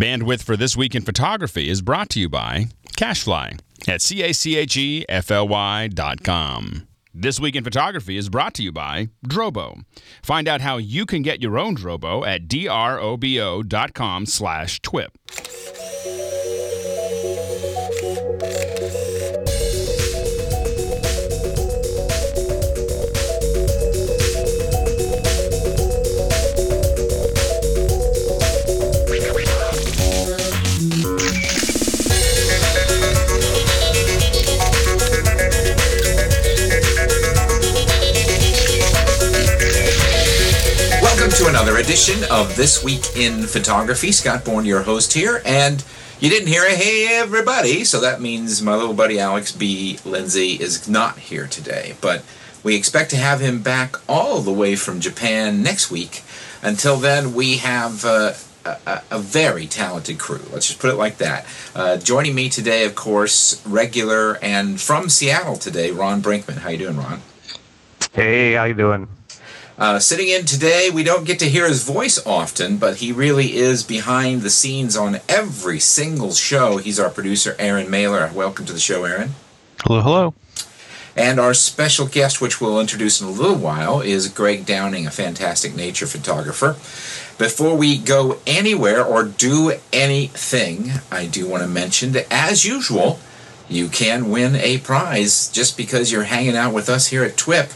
Bandwidth for This Week in Photography is brought to you by CacheFly at C-A-C-H-E-F-L-Y dot com. This Week in Photography is brought to you by Drobo. Find out how you can get your own Drobo at drobo dot com slash twip. Another edition of This Week in Photography. Scott Bourne, your host here, and you didn't hear a hey everybody, so that means my little buddy Alex B. Lindsay is not here today. But we expect to have him back all the way from Japan next week. Until then, we have uh, a, a, very talented crew. Let's just put it like that. Uh, joining me today, of course, regular and from Seattle today, Ron Brinkman. How you doing, Ron? Hey, how you doing? Uh, sitting in today, we don't get to hear his voice often, but he really is behind the scenes on every single show. He's our producer, Aaron Mahler. Welcome to the show, Aaron. Hello, hello. And our special guest, which we'll introduce in a little while, is Greg Downing, a fantastic nature photographer. Before we go anywhere or do anything, I do want to mention that, as usual, you can win a prize just because you're hanging out with us here at TWIP.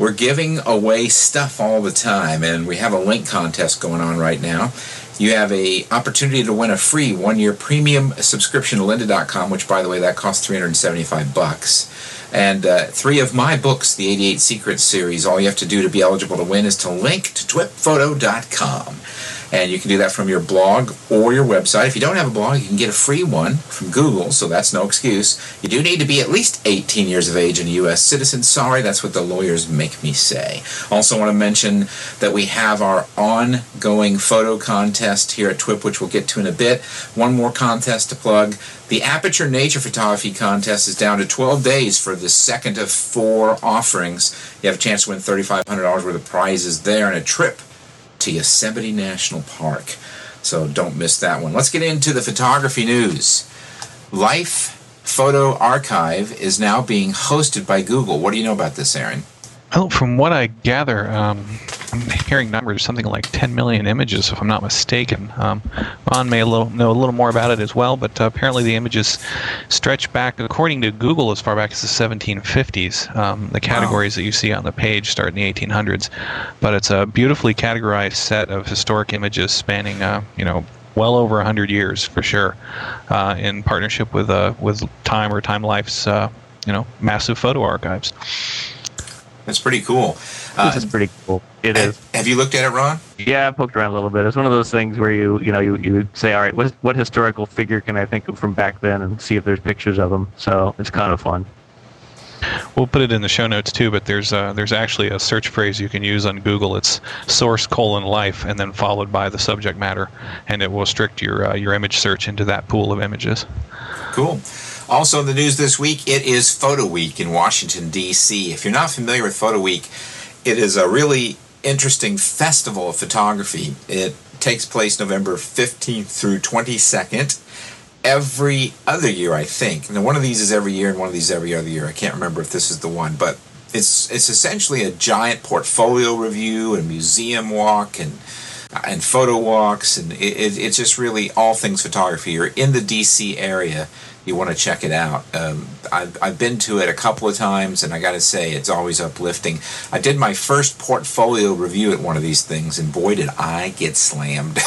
We're giving away stuff all the time, and we have a link contest going on right now. You have a opportunity to win a free one-year premium subscription to lynda.com, which, by the way, that costs 375 bucks. And uh, three of my books, the 88 Secrets series, all you have to do to be eligible to win is to link to twipphoto.com. And you can do that from your blog or your website. If you don't have a blog, you can get a free one from Google, so that's no excuse. You do need to be at least 18 years of age and a U.S. citizen. Sorry, that's what the lawyers make me say. Also, want to mention that we have our ongoing photo contest here at TWIP, which we'll get to in a bit. One more contest to plug. The Aperture Nature Photography Contest is down to 12 days for the second of four offerings. You have a chance to win $3,500 worth of prizes there and a trip to Yosemite National Park. So don't miss that one. Let's get into the photography news. Life Photo Archive is now being hosted by Google. What do you know about this, Aaron? Well, from what I gather, um, I'm hearing numbers something like 10 million images, if I'm not mistaken. Um, Ron may a little, know a little more about it as well, but uh, apparently the images stretch back, according to Google, as far back as the 1750s. Um, the categories that you see on the page start in the 1800s, but it's a beautifully categorized set of historic images spanning, uh, you know, well over 100 years for sure, uh, in partnership with uh, with Time or Time Life's, uh, you know, massive photo archives. That's pretty cool. Uh, This is pretty cool. It have, is. have you looked at it, Ron? Yeah, I poked around a little bit. It's one of those things where you, you know, you, you say, all right, what, what historical figure can I think of from back then, and see if there's pictures of them. So it's kind of fun. We'll put it in the show notes too, but there's uh, there's actually a search phrase you can use on Google. It's source colon life, and then followed by the subject matter, and it will restrict your uh, your image search into that pool of images. Cool. Also in the news this week, it is Photo Week in Washington, D.C. If you're not familiar with Photo Week, it is a really interesting festival of photography. It takes place November 15th through 22nd every other year, I think. Now, one of these is every year and one of these every other year. I can't remember if this is the one, but it's it's essentially a giant portfolio review and museum walk and and photo walks and it, it, it's just really all things photography. You're in the DC area, you want to check it out. Um, I've, I've been to it a couple of times and I got to say it's always uplifting. I did my first portfolio review at one of these things and boy did I get slammed.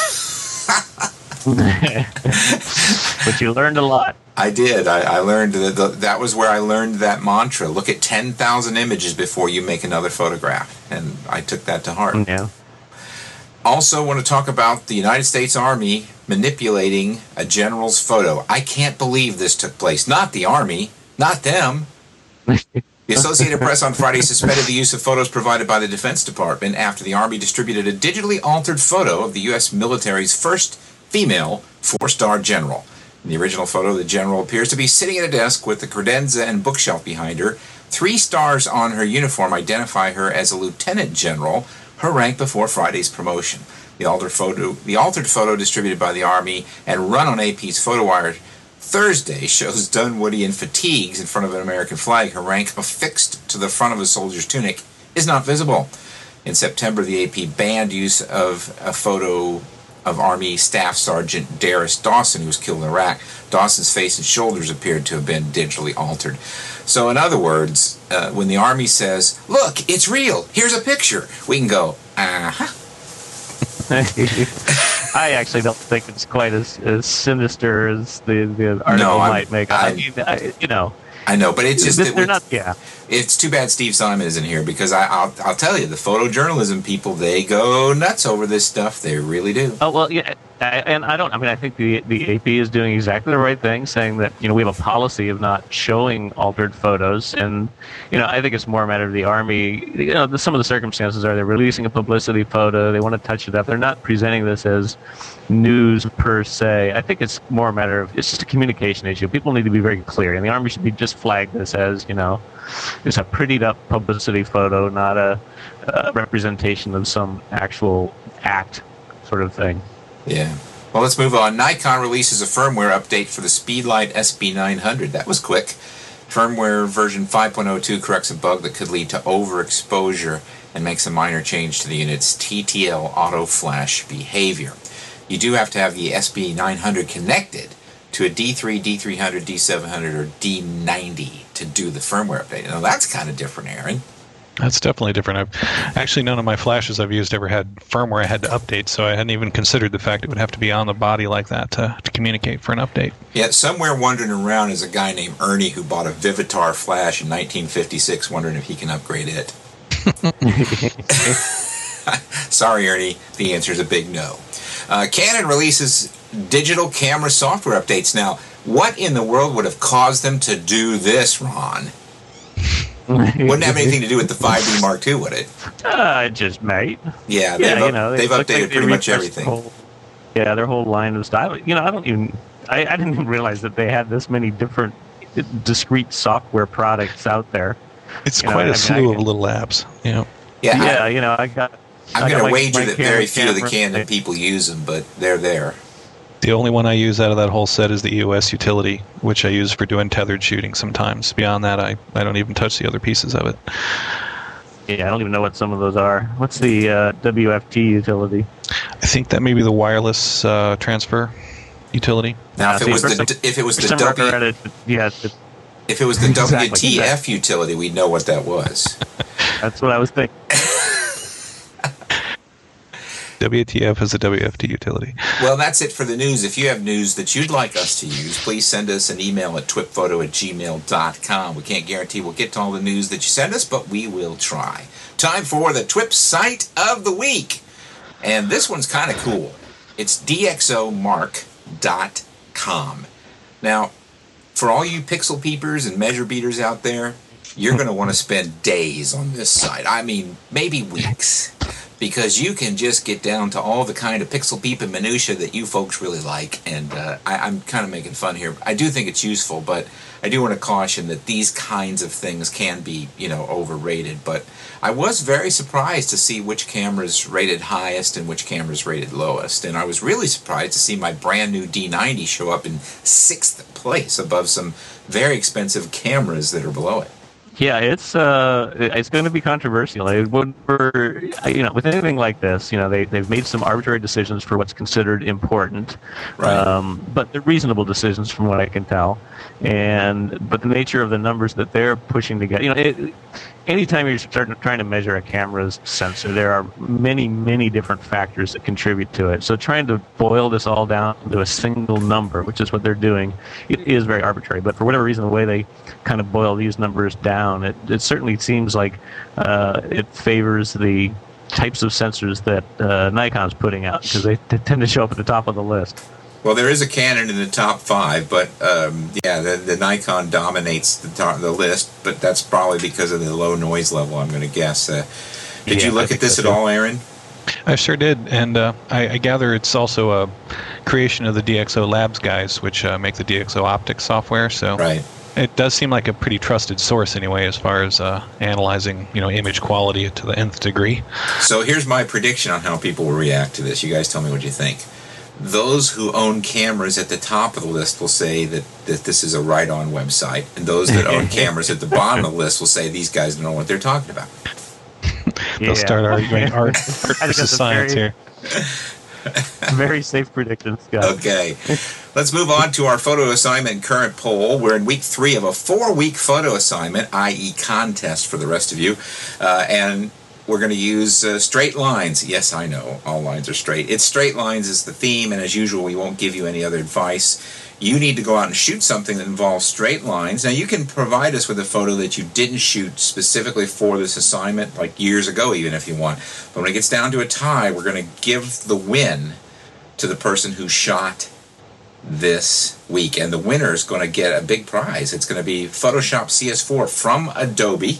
but you learned a lot. I did. I, I learned that the, that was where I learned that mantra. Look at 10,000 images before you make another photograph. And I took that to heart. Yeah. Also, want to talk about the United States Army manipulating a general's photo. I can't believe this took place. Not the Army, not them. The Associated Press on Friday suspended the use of photos provided by the Defense Department after the Army distributed a digitally altered photo of the U.S. military's first female four star general. In the original photo, the general appears to be sitting at a desk with a credenza and bookshelf behind her. Three stars on her uniform identify her as a lieutenant general, her rank before Friday's promotion. The altered photo, the altered photo distributed by the Army and run on AP's PhotoWire Thursday shows Dunwoody in fatigues in front of an American flag. Her rank affixed to the front of a soldier's tunic is not visible. In September, the AP banned use of a photo of Army Staff Sergeant Darius Dawson, who was killed in Iraq. Dawson's face and shoulders appeared to have been digitally altered. So, in other words, uh, when the Army says, Look, it's real, here's a picture, we can go, uh huh. I actually don't think it's quite as, as sinister as the, the article I'm- might make. I, I'm- mean, I, you know, I know, but it's just they're not. Yeah, it's too bad Steve Simon isn't here because I, I'll, I'll tell you, the photojournalism people, they go nuts over this stuff. They really do. Oh well, yeah, I, and I don't. I mean, I think the the AP is doing exactly the right thing, saying that you know we have a policy of not showing altered photos, and you know I think it's more a matter of the army. You know, the, some of the circumstances are they're releasing a publicity photo, they want to touch it up. They're not presenting this as news per se. I think it's more a matter of it's just a communication issue. People need to be very clear, and the army should be just flag this as you know, it's a prettied up publicity photo, not a, a representation of some actual act sort of thing. Yeah. Well, let's move on. Nikon releases a firmware update for the Speedlight SB900. That was quick. Firmware version 5.02 corrects a bug that could lead to overexposure and makes a minor change to the unit's TTL auto flash behavior. You do have to have the SB900 connected to a D3, D300, D700, or D90 to do the firmware update. Now, that's kind of different, Aaron. That's definitely different. I've actually none of my flashes I've used ever had firmware I had to update, so I hadn't even considered the fact it would have to be on the body like that to, to communicate for an update. Yeah, somewhere wandering around is a guy named Ernie who bought a Vivitar flash in 1956, wondering if he can upgrade it. Sorry, Ernie. The answer is a big no. Uh, Canon releases digital camera software updates. Now, what in the world would have caused them to do this, Ron? Wouldn't have anything to do with the 5D Mark II, would it? Uh, just mate. Yeah, they've, Yeah, up- you know, they've updated like they pretty much everything. whole- yeah, their whole line of style. You know, I don't even. I, I didn't even realize that they had this many different discrete software products out there. It's You know, quite I a mean, slew I- of little apps. You know, yeah, I- yeah, you know, I got. I'm going to wager that very few of the. Canon people use them, but they're there. The only one I use out of that whole set is the EOS utility, which I use for doing tethered shooting sometimes. Beyond that, I, I don't even touch the other pieces of it. Yeah, I don't even know what some of those are. What's the uh, WFT utility? I think that may be the wireless uh, transfer utility. Now, if it see, was the some- if it was the W, record, it, yeah, it, If it was the Exactly. WTF utility, we'd know what that was. that's what I was thinking. WTF is a WFT utility. Well, that's it for the news. If you have news that you'd like us to use, please send us an email at twipphoto at gmail.com. We can't guarantee we'll get to all the news that you send us, but we will try. Time for the TWIP site of the week. And this one's kind of cool. It's dxomark.com. Now, for all you pixel peepers and measure beaters out there, you're going to want to spend days on this site. I mean, maybe weeks. Because you can just get down to all the kind of pixel peep and minutia that you folks really like. And uh, I, I'm kind of making fun here. I do think it's useful, but I do want to caution that these kinds of things can be, you know, overrated. But I was very surprised to see which cameras rated highest and which cameras rated lowest. And I was really surprised to see my brand new D90 show up in sixth place above some very expensive cameras that are below it. Yeah, it's uh, it's going to be controversial. It would, for, you know, with anything like this, you know, they they've made some arbitrary decisions for what's considered important, Right. um, but they're reasonable decisions from what I can tell. And but the nature of the numbers that they're pushing together, you know, it, anytime you're trying to measure a camera's sensor, there are many many different factors that contribute to it. So trying to boil this all down to a single number, which is what they're doing, it is very arbitrary. But for whatever reason, the way they kind of boil these numbers down, it, it certainly seems like uh, it favors the types of sensors that uh, Nikon's putting out because they, they tend to show up at the top of the list. Well, there is a Canon in the top five, but um, yeah, the, the Nikon dominates the top, the list. But that's probably because of the low noise level. I'm going to guess. Uh, did Yeah, you look at this at all, Aaron? I sure did, and uh, I, I gather it's also a creation of the DxO Labs guys, which uh, make the DxO optics software. So Right. it does seem like a pretty trusted source anyway, as far as uh, analyzing you know image quality to the nth degree. So here's my prediction on how people will react to this. You guys tell me what you think. Those who own cameras at the top of the list will say that, that this is a right on website, and those that own cameras at the bottom of the list will say these guys don't know what they're talking about. They'll Yeah. start arguing art, art I think versus science very- here. Very safe prediction, Scott. Okay. Let's move on to our photo assignment current poll. We're in week three of a four week photo assignment, i.e., contest for the rest of you. Uh, and we're going to use uh, straight lines. Yes, I know, all lines are straight. It's straight lines is the theme, and as usual, we won't give you any other advice. You need to go out and shoot something that involves straight lines. Now, you can provide us with a photo that you didn't shoot specifically for this assignment, like years ago, even if you want. But when it gets down to a tie, we're going to give the win to the person who shot this week. And the winner is going to get a big prize. It's going to be Photoshop CS4 from Adobe.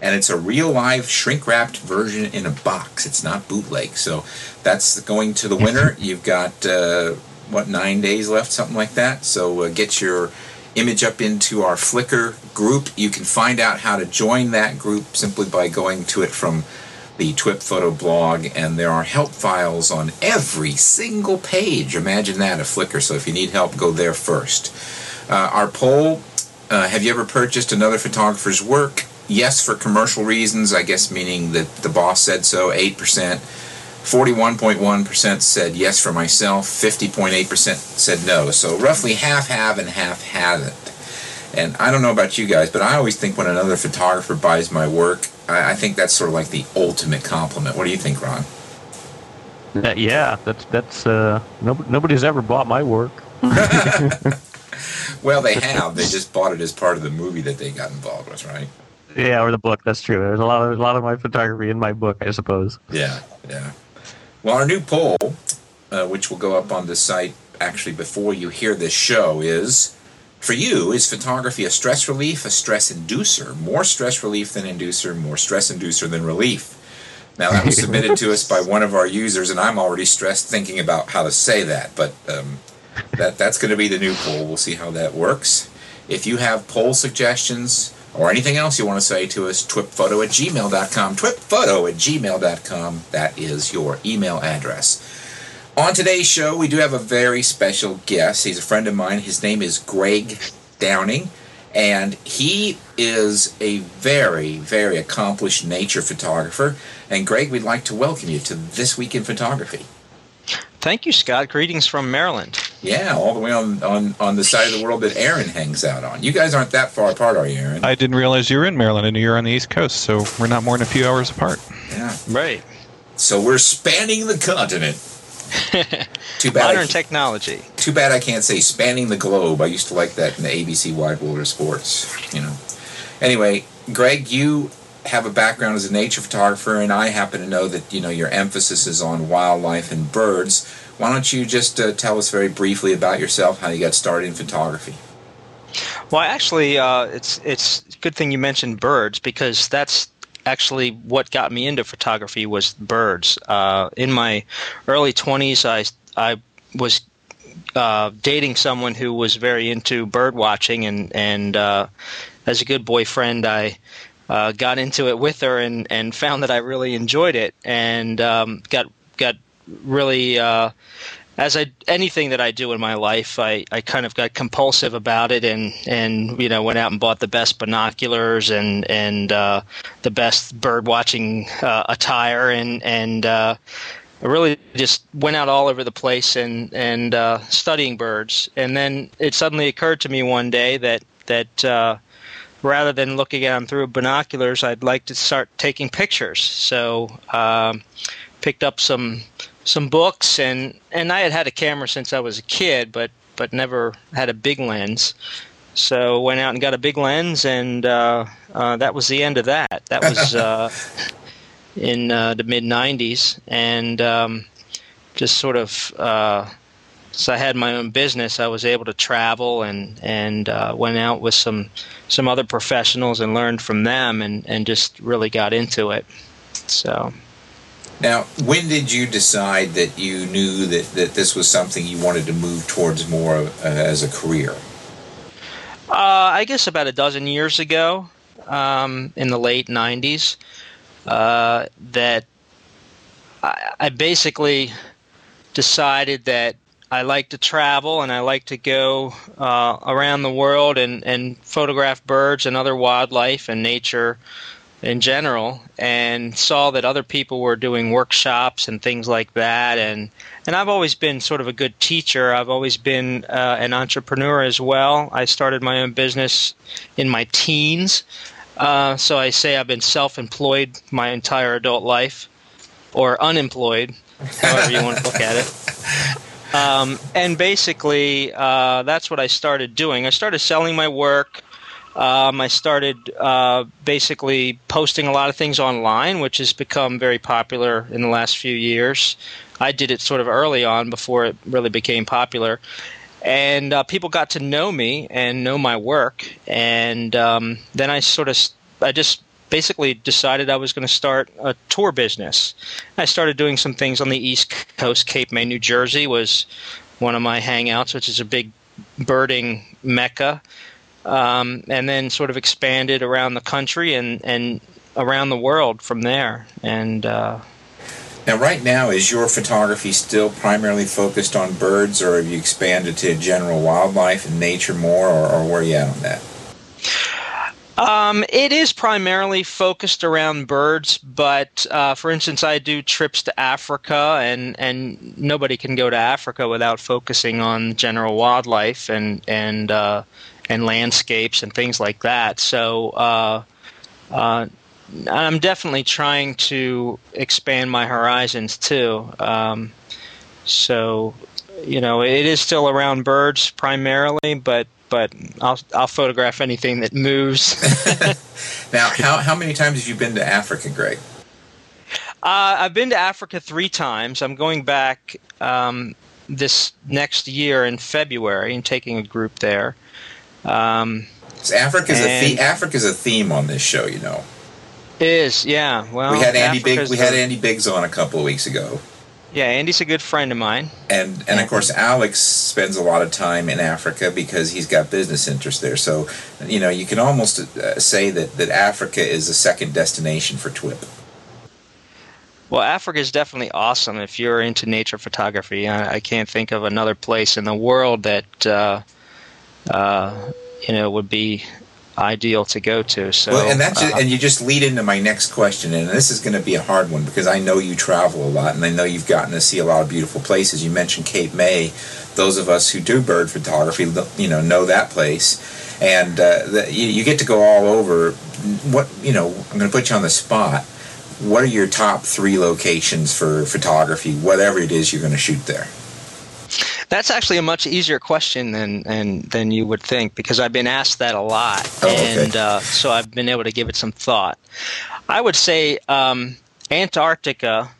And it's a real live shrink wrapped version in a box. It's not bootleg. So that's going to the winner. You've got, uh, what, nine days left, something like that. So uh, get your image up into our Flickr group. You can find out how to join that group simply by going to it from the TWIP photo blog, and there are help files on every single page. Imagine that, a Flickr. So if you need help, go there first. Uh, our poll uh, Have you ever purchased another photographer's work? Yes, for commercial reasons, I guess, meaning that the boss said so, 8%. 41.1% said yes for myself, 50.8% said no. So roughly half have and half haven't. And I don't know about you guys, but I always think when another photographer buys my work, I, I think that's sort of like the ultimate compliment. What do you think, Ron? Uh, yeah, that's that's uh, no, nobody's ever bought my work. Well, they have. they just bought it as part of the movie that they got involved with, right? Yeah, or the book. That's true. There's a lot of a lot of my photography in my book, I suppose. Yeah, yeah. Well, our new poll, uh, which will go up on the site actually before you hear this show, is for you: is photography a stress relief, a stress inducer, more stress relief than inducer, more stress inducer than relief? Now that was submitted to us by one of our users, and I'm already stressed thinking about how to say that. But um, that that's going to be the new poll. We'll see how that works. If you have poll suggestions or anything else you want to say to us, twipphoto at gmail.com. Twipphoto at gmail.com. That is your email address. On today's show, we do have a very special guest. He's a friend of mine. His name is Greg Downing, and he is a very, very accomplished nature photographer. And Greg, we'd like to welcome you to This Week in Photography. Thank you, Scott. Greetings from Maryland. Yeah, all the way on, on, on the side of the world that Aaron hangs out on. You guys aren't that far apart, are you, Aaron? I didn't realize you were in Maryland and you're on the East Coast, so we're not more than a few hours apart. yeah. Right. So we're spanning the continent. Too bad. I Modern ca- technology. too bad I can't say spanning the globe. I used to like that in the ABC Wide World of Sports. You know. Anyway, Greg, you have a background as a nature photographer, and I happen to know that you know your emphasis is on wildlife and birds. Why don't you just uh, tell us very briefly about yourself, how you got started in photography? Well, actually, uh, it's it's good thing you mentioned birds because that's actually what got me into photography was birds. Uh, in my early twenties, I I was uh, dating someone who was very into bird watching, and and uh, as a good boyfriend, I uh, got into it with her and, and found that I really enjoyed it, and um, got got really uh, as I anything that I do in my life, I, I kind of got compulsive about it, and, and you know went out and bought the best binoculars and and uh, the best bird watching uh, attire, and and uh, I really just went out all over the place and and uh, studying birds, and then it suddenly occurred to me one day that that uh, rather than looking at them through binoculars, I'd like to start taking pictures. So um, picked up some some books and and I had had a camera since I was a kid, but but never had a big lens. So went out and got a big lens, and uh, uh, that was the end of that. That was uh, in uh, the mid '90s, and um, just sort of. So I had my own business. I was able to travel and and uh, went out with some some other professionals and learned from them, and and just really got into it. So. Now, when did you decide that you knew that, that this was something you wanted to move towards more uh, as a career? Uh, I guess about a dozen years ago, um, in the late '90s, uh, that I, I basically decided that I like to travel and I like to go uh, around the world and, and photograph birds and other wildlife and nature in general and saw that other people were doing workshops and things like that. And and I've always been sort of a good teacher. I've always been uh, an entrepreneur as well. I started my own business in my teens. Uh, so I say I've been self-employed my entire adult life or unemployed however you want to look at it um, and basically, uh, that's what I started doing. I started selling my work. Um, I started uh, basically posting a lot of things online, which has become very popular in the last few years. I did it sort of early on before it really became popular. And uh, people got to know me and know my work. And um, then I sort of, I just basically decided I was going to start a tour business. I started doing some things on the East Coast. Cape May, New Jersey was one of my hangouts, which is a big birding mecca. Um, and then sort of expanded around the country and, and around the world from there. And uh, now, right now, is your photography still primarily focused on birds, or have you expanded to general wildlife and nature more, or, or where are you at on that? Um, it is primarily focused around birds, but uh, for instance, I do trips to Africa, and, and nobody can go to Africa without focusing on general wildlife and and uh, and landscapes and things like that. So uh, uh I'm definitely trying to expand my horizons too. Um, so you know, it is still around birds primarily, but but I'll I'll photograph anything that moves. now, how how many times have you been to Africa, Greg? Uh, I've been to Africa three times. I'm going back um, this next year in February and taking a group there. Um, Africa's a the- Africa's a theme on this show, you know. Is yeah. Well, we had Andy Big. We had Andy Biggs on a couple of weeks ago. Yeah, Andy's a good friend of mine. And and of course Alex spends a lot of time in Africa because he's got business interests there. So, you know, you can almost uh, say that that Africa is a second destination for TWIP. Well, Africa is definitely awesome if you're into nature photography. I, I can't think of another place in the world that uh, uh, you know would be ideal to go to. So, well, and that's uh, and you just lead into my next question, and this is going to be a hard one because I know you travel a lot, and I know you've gotten to see a lot of beautiful places. You mentioned Cape May. Those of us who do bird photography, you know, know that place, and uh, the, you, you get to go all over. What you know, I'm going to put you on the spot. What are your top three locations for photography, whatever it is you're going to shoot there? That's actually a much easier question than than, than you would think because I've been asked that a lot, oh, okay. and uh, so I've been able to give it some thought. I would say um, Antarctica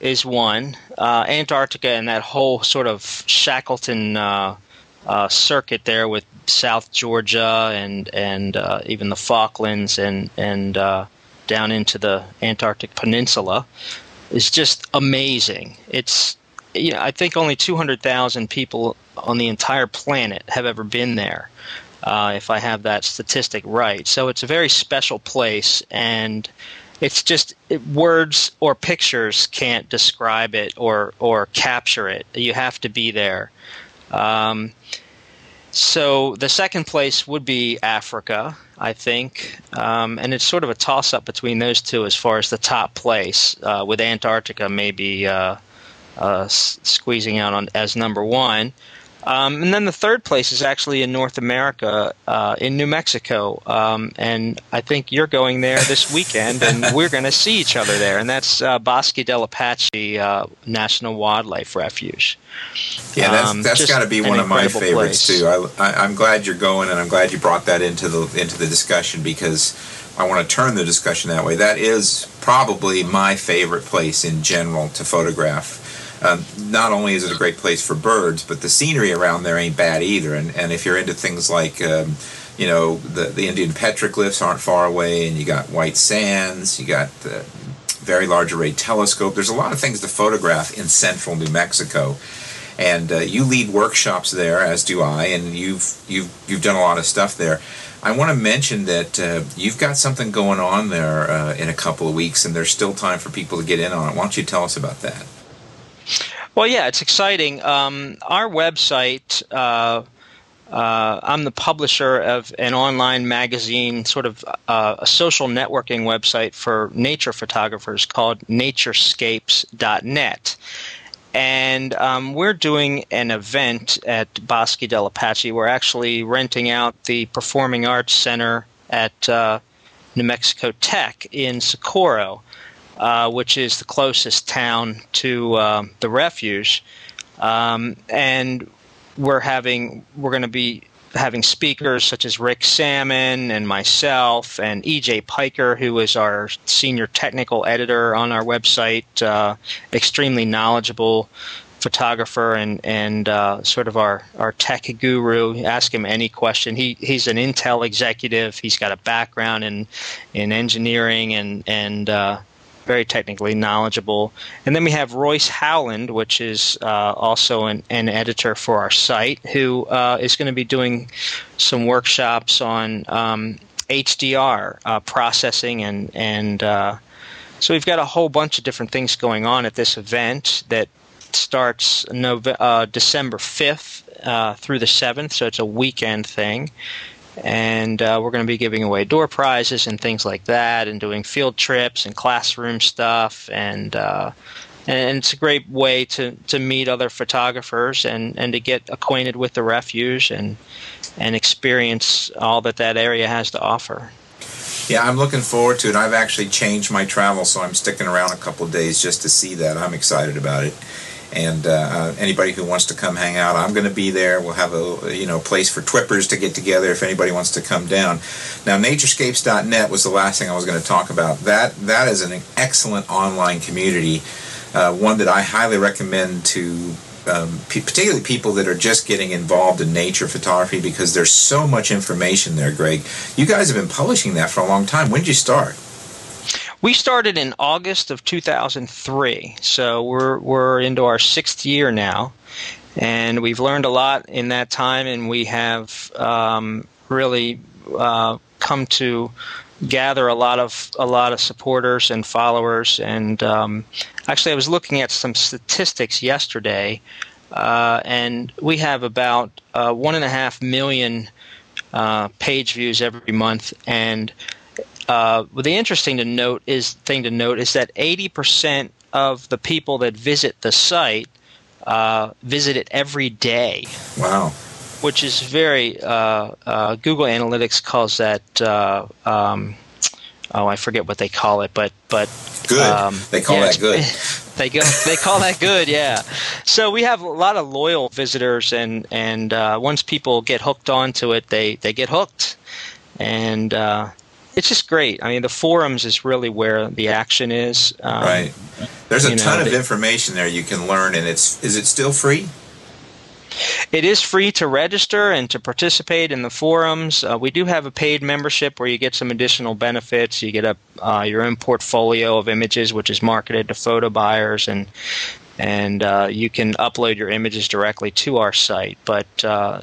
is one. Uh, Antarctica and that whole sort of Shackleton uh, uh circuit there with South Georgia and and uh, even the Falklands and and uh, down into the Antarctic Peninsula is just amazing. It's you know, I think only 200,000 people on the entire planet have ever been there, uh, if I have that statistic right. So it's a very special place, and it's just it, words or pictures can't describe it or or capture it. You have to be there. Um, so the second place would be Africa, I think, um, and it's sort of a toss-up between those two as far as the top place. Uh, with Antarctica, maybe uh, s- squeezing out on as number one. Um, and then the third place is actually in North America, uh, in New Mexico. Um, and I think you're going there this weekend, and we're going to see each other there. And that's uh, Bosque del Apache uh, National Wildlife Refuge. Yeah, that's, um, that's got to be one of my favorites place. too. I, am glad you're going, and I'm glad you brought that into the into the discussion because I want to turn the discussion that way. That is probably my favorite place in general to photograph um, not only is it a great place for birds, but the scenery around there ain't bad either. And, and if you're into things like, um, you know, the, the Indian petroglyphs aren't far away, and you got white sands, you got the very large array telescope. There's a lot of things to photograph in central New Mexico. and uh, you lead workshops there, as do I, and you've you've you've done a lot of stuff there. I want to mention that uh, you've got something going on there uh, in a couple of weeks, and there's still time for people to get in on it. Why don't you tell us about that? Well, yeah, it's exciting. Um, our website. Uh, uh, I'm the publisher of an online magazine, sort of uh, a social networking website for nature photographers called naturescapes.net. And um, we're doing an event at Bosque del Apache. We're actually renting out the Performing Arts Center at uh, New Mexico Tech in Socorro, uh, which is the closest town to um, the refuge. Um, and we're having we're going to be having speakers such as Rick Sammon and myself and EJ Peiker, who is our senior technical editor on our website, uh, extremely knowledgeable photographer and and uh, sort of our our tech guru. Ask him any question. He he's an Intel executive. He's got a background in in engineering and and uh, very technically knowledgeable. And then we have Royce Howland, which is uh, also an, an, editor for our site, who uh, is going to be doing some workshops on um, HDR uh, processing and and uh, so we've got a whole bunch of different things going on at this event that starts November, uh, December fifth uh, through the seventh. So it's a weekend thing and uh, we're going to be giving away door prizes and things like that, and doing field trips and classroom stuff, and uh, and it's a great way to, to meet other photographers and, and to get acquainted with the refuge and and experience all that that area has to offer. Yeah, I'm looking forward to it. I've actually changed my travel, so I'm sticking around a couple days just to see that. I'm excited about it and uh, uh, anybody who wants to come hang out, I'm going to be there. We'll have a you know place for twippers to get together if anybody wants to come down. Now, Naturescapes.net was the last thing I was going to talk about. That that is an excellent online community, uh, one that I highly recommend to. Um, p- particularly people that are just getting involved in nature photography because there's so much information there, Greg. You guys have been publishing that for a long time. When did you start? We started in August of 2003, so we're we're into our sixth year now, and we've learned a lot in that time, and we have um, really uh, come to gather a lot of a lot of supporters and followers. And um, actually, I was looking at some statistics yesterday, uh, and we have about uh, one and a half million uh, page views every month, and uh, the interesting to note is thing to note is that 80% of the people that visit the site uh, visit it every day. Wow. Which is very uh, uh Google Analytics calls that uh, um, oh I forget what they call it, but but good. Um, they call yeah, that good. they go they call that good, yeah. So we have a lot of loyal visitors, and and uh, once people get hooked onto it, they they get hooked, and it's just great. I mean, the forums is really where the action is. Um, right. There's a ton know, of information there you can learn, and it's is it still free? It is free to register and to participate in the forums. Uh, we do have a paid membership where you get some additional benefits. You get a uh, your own portfolio of images, which is marketed to photo buyers, and and uh, you can upload your images directly to our site. But uh,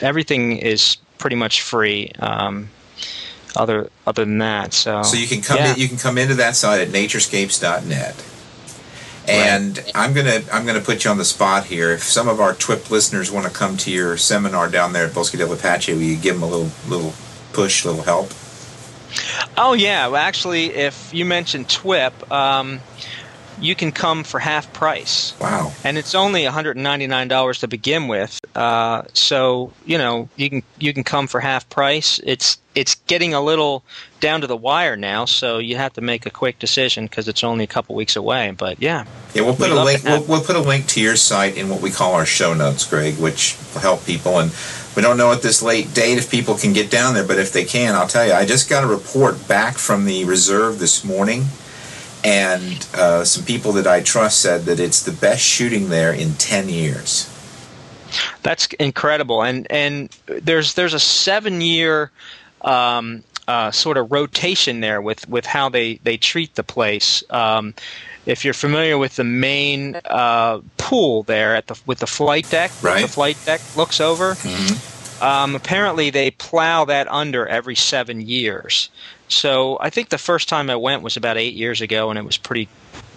everything is pretty much free. Um, other other than that. So so you can come yeah. in, you can come into that site at naturescapes.net. And right. I'm gonna I'm gonna put you on the spot here. If some of our TWIP listeners want to come to your seminar down there at Bosque del Apache, will you give them a little little push, little help? Oh yeah, well actually, if you mentioned TWIP, um, you can come for half price. Wow! And it's only one hundred and ninety nine dollars to begin with. Uh, so you know you can you can come for half price. It's it's getting a little down to the wire now, so you have to make a quick decision because it's only a couple weeks away. But yeah, yeah, we'll put a link. We'll, we'll, put a link to your site in what we call our show notes, Greg, which will help people. And we don't know at this late date if people can get down there, but if they can, I'll tell you. I just got a report back from the reserve this morning, and uh, some people that I trust said that it's the best shooting there in ten years. That's incredible, and and there's there's a seven year um, uh, sort of rotation there with, with how they, they treat the place. Um, if you're familiar with the main uh, pool there at the with the flight deck, Right. the flight deck looks over. Um, apparently, they plow that under every seven years. So I think the first time I went was about eight years ago, and it was pretty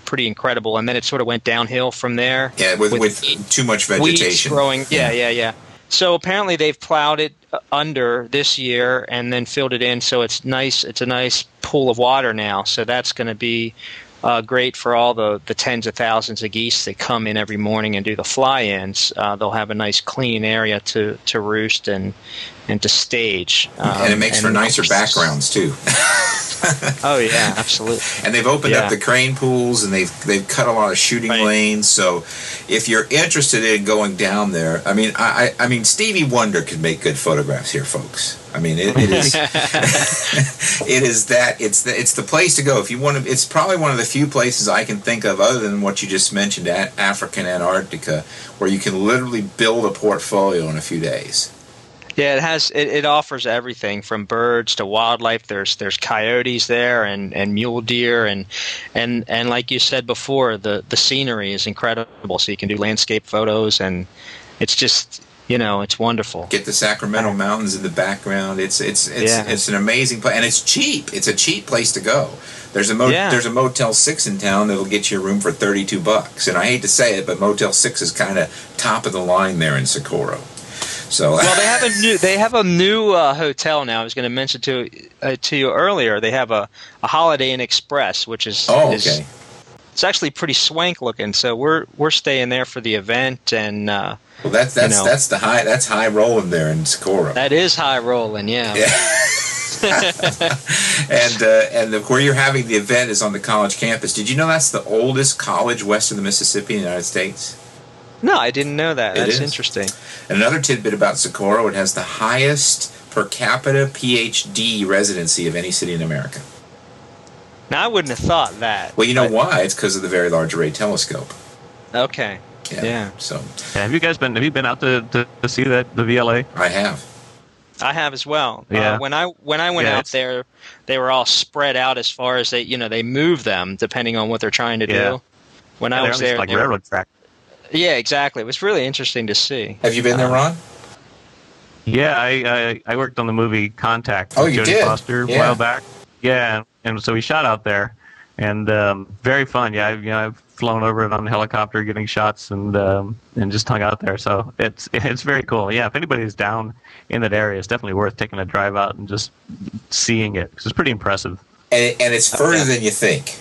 pretty incredible. And then it sort of went downhill from there. Yeah, with, with, weeds- too much vegetation. growing. Yeah, yeah, yeah. So apparently they've plowed it uh, under this year and then filled it in, so it's nice. It's a nice pool of water now. So that's going to be uh, great for all the, the tens of thousands of geese that come in every morning and do the fly-ins. Uh, they'll have a nice clean area to, to roost and and to stage. Um, and it makes for and- nicer backgrounds too. Oh yeah, absolutely. and they've opened Yeah. up the crane pools and they've they've cut a lot of shooting Right. lanes. So if you're interested in going down there, I mean, I, I I mean Stevie Wonder could make good photographs here, folks. I mean, it, it is it is that it's the, it's the place to go if you want to. It's probably one of the few places I can think of, other than what you just mentioned, at African Antarctica, where you can literally build a portfolio in a few days. Yeah, it has. It, it offers everything from birds to wildlife. There's there's coyotes there and, and mule deer and and and like you said before, the the scenery is incredible. So you can do landscape photos and it's just you know it's wonderful. Get the Sacramento Mountains in the background. It's it's it's Yeah. it's an amazing place, and it's cheap. It's a cheap place to go. There's a mo- Yeah. there's a Motel Six in town that'll get you a room for thirty two bucks. And I hate to say it, but Motel Six is kind of top of the line there in Socorro. So Well, they have a new they have a new uh, hotel now. I was going to mention to uh, to you earlier. They have a, a Holiday Inn Express, which is oh is- okay. it's actually pretty swank looking. So we're we're staying there for the event, and uh, Well, that's that's know. that's the high that's high rolling there in Socorro. that is high rolling. Yeah. Yeah. and uh, and the, where you're having the event is on the college campus. Did you know that's the oldest college west of the Mississippi in the United States? No, I didn't know that. It That's is. interesting. And another tidbit about Socorro: it has the highest per capita PhD residency of any city in America. Now I wouldn't have thought that. Well, you know but- why? It's because of the Very Large Array Telescope. Okay. Yeah. Yeah. So Yeah, have you guys been? Have you been out to, to, to see that the VLA? I have. I have as well. Yeah. Uh, when I when I went Yeah, out there, they were all spread out as far as they you know they move them depending on what they're trying to Yeah. do. When I was on this, there, like they were- railroad track. Yeah, exactly. It was really interesting to see. Have you been there, Uh, Ron? Yeah, I, I I worked on the movie Contact. Oh, with you Jodie did? Foster a Yeah. while back. Yeah, and so we shot out there, and um, very fun. Yeah, I've, you know, I've flown over it on a helicopter, getting shots, and um, and just hung out there. So it's it's very cool. Yeah, if anybody's down in that area, it's definitely worth taking a drive out and just seeing it 'cause it's pretty impressive. And, and it's further than you think.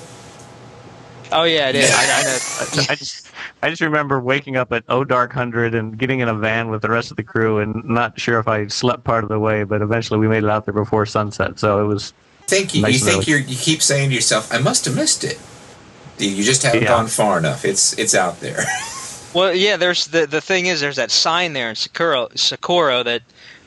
Oh yeah, it is. Yeah. I, I know. I, I just I just remember waking up at O Dark Hundred and getting in a van with the rest of the crew, and not sure if I slept part of the way, but eventually we made it out there before sunset. So it was Think you, Nice you think you're, you keep saying to yourself, "I must have missed it." You- You just haven't Yeah. gone far enough. It's it's out there. Well, yeah. There's the the thing is there's that sign there in Socorro, Socorro that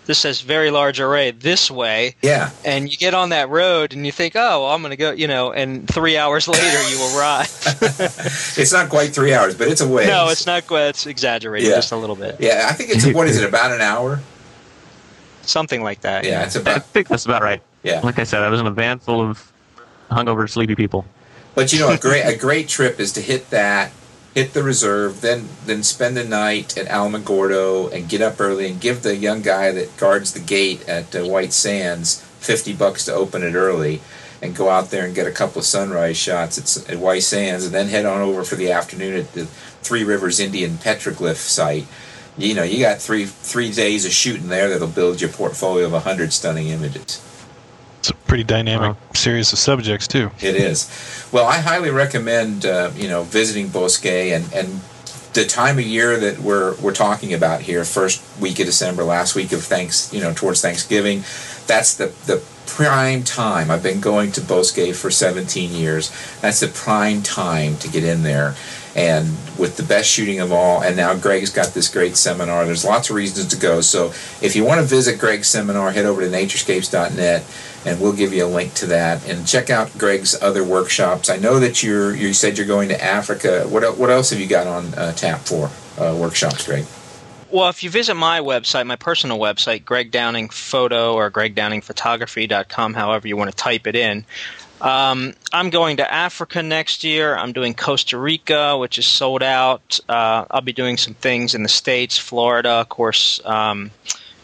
this says very large array this way, yeah. and you get on that road and you think, oh, well, I'm going to go, you know, and three hours later you arrive. It's not quite three hours, but it's a ways. no, it's not quite. It's exaggerated Yeah. just a little bit. Yeah, I think it's what is it about an hour? Something like that. Yeah, it's about. I about think that's about right. yeah. Like I said, I was in a van full of hungover, sleepy people. But you know, a great a great trip is to hit that, hit the reserve, then then spend the night at Alamogordo and get up early and give the young guy that guards the gate at uh, White Sands fifty bucks to open it early, and go out there and get a couple of sunrise shots at, at White Sands, and then head on over for the afternoon at the Three Rivers Indian Petroglyph site. You know, you got three three days of shooting there that'll build your portfolio of hundred stunning images. It's a pretty dynamic Wow. series of subjects too. It is. Well, I highly recommend uh, you know visiting Bosque and and the time of year that we're we're talking about here, first week of December, last week of thanks, you know, towards Thanksgiving. That's the the prime time. I've been going to Bosque for 17 years. That's the prime time to get in there. And with the best shooting of all, and now Greg's got this great seminar. There's lots of reasons to go. So if you want to visit Greg's seminar, head over to naturescapes.net and we'll give you a link to that. And check out Greg's other workshops. I know that you're you said you're going to Africa. What what else have you got on uh, tap for uh, workshops, Greg? Well, if you visit my website, my personal website, Greg Downing Photo or GregDowningPhotography.com, however you want to type it in, Um, I'm going to Africa next year. I'm doing Costa Rica, which is sold out. Uh, I'll be doing some things in the States, Florida, of course, um,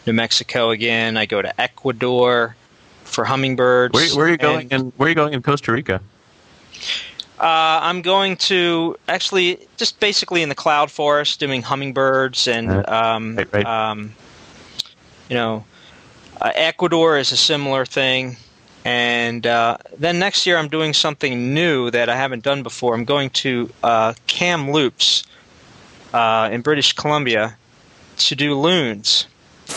New Mexico again. I go to Ecuador for hummingbirds. Where, where are you going? And, in Where are you going in Costa Rica? uh, I'm going to actually just basically in the cloud forest doing hummingbirds and um, Right, right. Um, you know uh, Ecuador is a similar thing. And uh, then next year, I'm doing something new that I haven't done before. I'm going to uh, Kamloops uh, in British Columbia to do loons.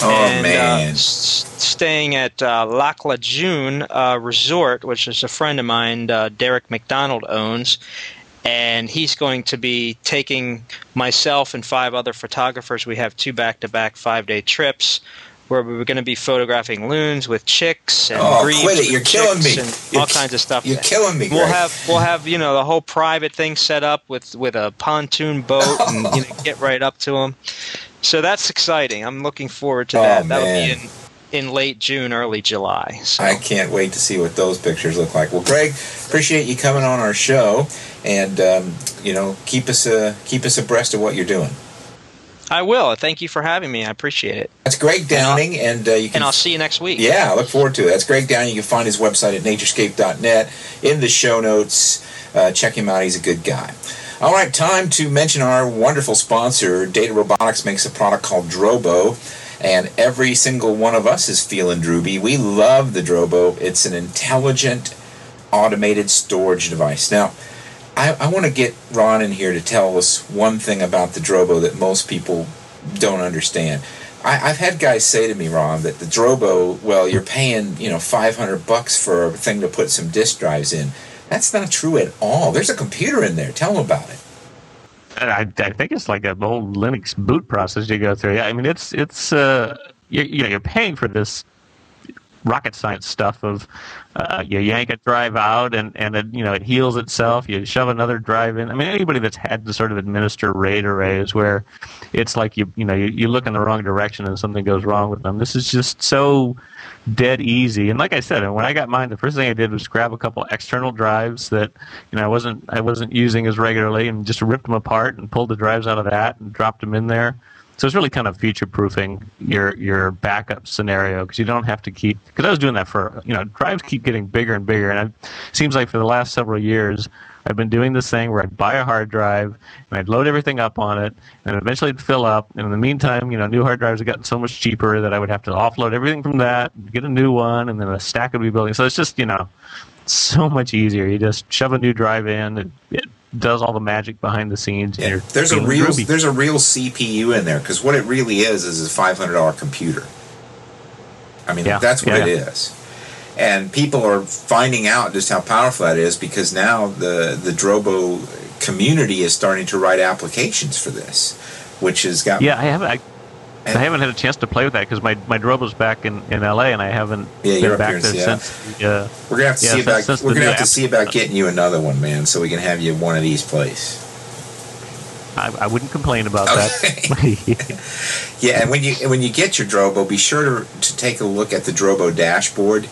Oh and, man. Uh, s- staying at uh, Lac June uh, Resort, which is a friend of mine, uh, Derek McDonald, owns. And he's going to be taking myself and five other photographers. We have two back to back five day trips where we're going to be photographing loons with chicks and Oh, quit it. You're killing me. and You're all ki- kinds of stuff. You're killing me, We'll Greg. have we'll have you know the whole private thing set up with with a pontoon boat and you know get right up to them. So that's exciting. I'm looking forward to Oh, that. That'll man. be in in late June, early July. So I can't wait to see what those pictures look like. Well, Greg, appreciate you coming on our show, and um, you know, keep us uh, keep us abreast of what you're doing. I will. Thank you for having me. I appreciate it. That's Greg Downing, and uh, you can And I'll see you next week. Yeah, I look forward to it. That's Greg Downing. You can find his website at naturescapes.net in the show notes. Uh, check him out. He's a good guy. All right, time to mention our wonderful sponsor. Data Robotics makes a product called Drobo, and every single one of us is feeling droopy. We love the Drobo. It's an intelligent, automated storage device. Now, I, I want to get Ron in here to tell us one thing about the Drobo that most people don't understand. I, I've had guys say to me, Ron, that the Drobo, well, you're paying, you know, 500 bucks for a thing to put some disk drives in. That's not true at all. There's a computer in there. Tell them about it. I, I think it's like a whole Linux boot process you go through. Yeah, I mean it's it's uh, you, you know you're paying for this rocket science stuff of uh, you yank a drive out and and it, you know it heals itself. You shove another drive in. I mean anybody that's had to sort of administer RAID arrays where it's like you you know you, you look in the wrong direction and something goes wrong with them. This is just so dead easy. And like I said, when I got mine, the first thing I did was grab a couple external drives that you know I wasn't I wasn't using as regularly, and just ripped them apart and pulled the drives out of that and dropped them in there. So it's really kind of future proofing your your backup scenario because you don't have to keep. Because I was doing that for you know drives keep getting bigger and bigger, and it seems like for the last several years. I've been doing this thing where I'd buy a hard drive and I'd load everything up on it, and eventually it'd fill up. And in the meantime, you know, new hard drives have gotten so much cheaper that I would have to offload everything from that, get a new one, and then a stack would be building. So it's just, you know, so much easier. You just shove a new drive in, it does all the magic behind the scenes. and Yeah. There's a real there's a real CPU in there because what it really is is a five hundred dollar computer. I mean, Yeah. that's what Yeah, it is. And people are finding out just how powerful that is because now the the Drobo community is starting to write applications for this, which has got Yeah, I haven't. I, I haven't had a chance to play with that because my my Drobo's back in, in LA and I haven't Yeah, been back there Seattle. since. Uh, We're gonna have to Yeah, see about since we're gonna have to see about getting you another one, man, so we can have you one of these plays. I, I wouldn't complain about Okay. that. Yeah, and when you when you get your Drobo, be sure to, to take a look at the Drobo dashboard.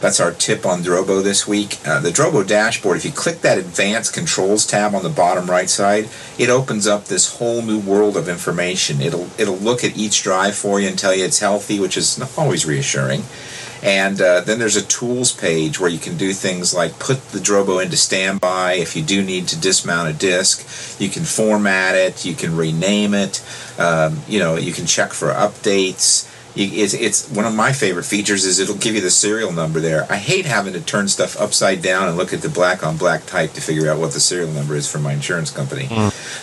That's our tip on Drobo this week. Uh, the Drobo dashboard, if you click that Advanced Controls tab on the bottom right side, it opens up this whole new world of information. It'll it'll look at each drive for you and tell you it's healthy, which is not always reassuring. And uh, then there's a tools page where you can do things like put the Drobo into standby. If you do need to dismount a disk, you can format it, you can rename it, um, you know, you can check for updates. It's, it's one of my favorite features is it'll give you the serial number there. I hate having to turn stuff upside down and look at the black on black type to figure out what the serial number is for my insurance company.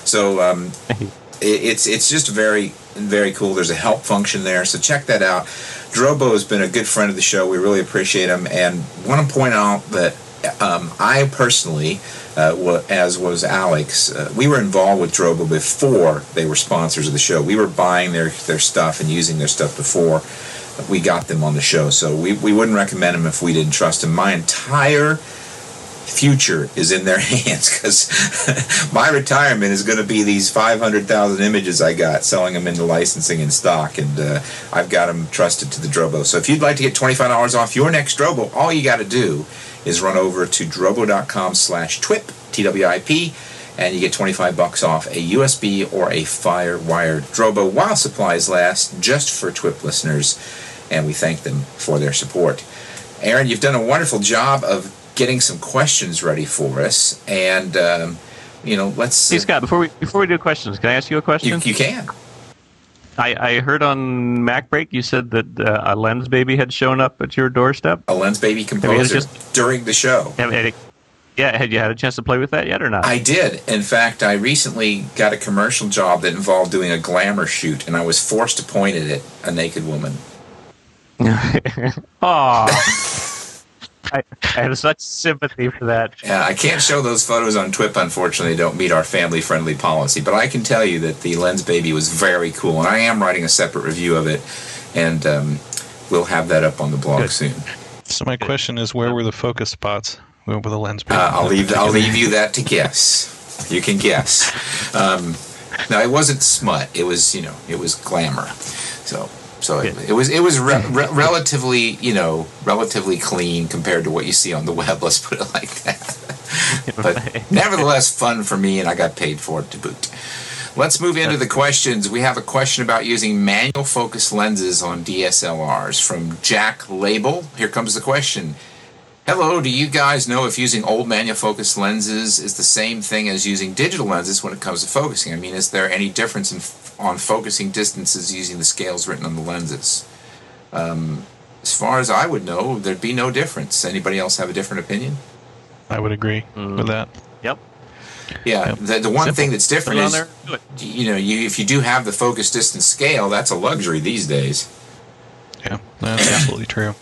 So um, it- it's it's just very very cool. There's a help function there, so check that out. Drobo has been a good friend of the show. We really appreciate him, and want to point out that um, I personally, uh, as was Alex, uh, we were involved with Drobo before they were sponsors of the show. We were buying their their stuff and using their stuff before we got them on the show. So we, we wouldn't recommend them if we didn't trust them. My entire future is in their hands because my retirement is going to be these 500,000 images I got, selling them into licensing and stock, and uh, I've got them trusted to the Drobo. So if you'd like to get $25 off your next Drobo, all you got to do is run over to drobo.com slash twip, T-W-I-P, and you get 25 bucks off a USB or a fire-wired Drobo while supplies last, just for TWIP listeners, and we thank them for their support. Aaron, you've done a wonderful job of getting some questions ready for us, and um, you know, let's. Hey Scott, before we before we do questions, can I ask you a question? You, you can. I, I heard on MacBreak you said that uh, a Lensbaby had shown up at your doorstep. A Lensbaby composer just- during the show. Have- had it- yeah, had you had a chance to play with that yet or not? I did. In fact, I recently got a commercial job that involved doing a glamour shoot, and I was forced to point it at a naked woman. Aw. I, I have such sympathy for that. Yeah, I can't show those photos on TWIP, unfortunately. They don't meet our family friendly policy. But I can tell you that the Lensbaby was very cool, and I am writing a separate review of it, and um, we'll have that up on the blog Good. soon. So my question is, where were the focus spots? Where were the lens? Uh, I'll leave I'll leave you that to guess. You can guess. Um, no, it wasn't smut. It was you know it was glamour. So so it, it was it was re- re- relatively you know relatively clean compared to what you see on the web. Let's put it like that. but nevertheless, fun for me, and I got paid for it to boot. Let's move into the questions. We have a question about using manual focus lenses on DSLRs from Jack Label. Here comes the question. Hello, do you guys know if using old manual focus lenses is the same thing as using digital lenses when it comes to focusing? I mean, is there any difference in on focusing distances using the scales written on the lenses? Um, as far as I would know, there'd be no difference. Anybody else have a different opinion? I would agree Mm. with that. Yep. Yeah, the, the one Simple. thing that's different Put it on is, there, you know, you if you do have the focus distance scale, that's a luxury these days. Yeah, that's absolutely true.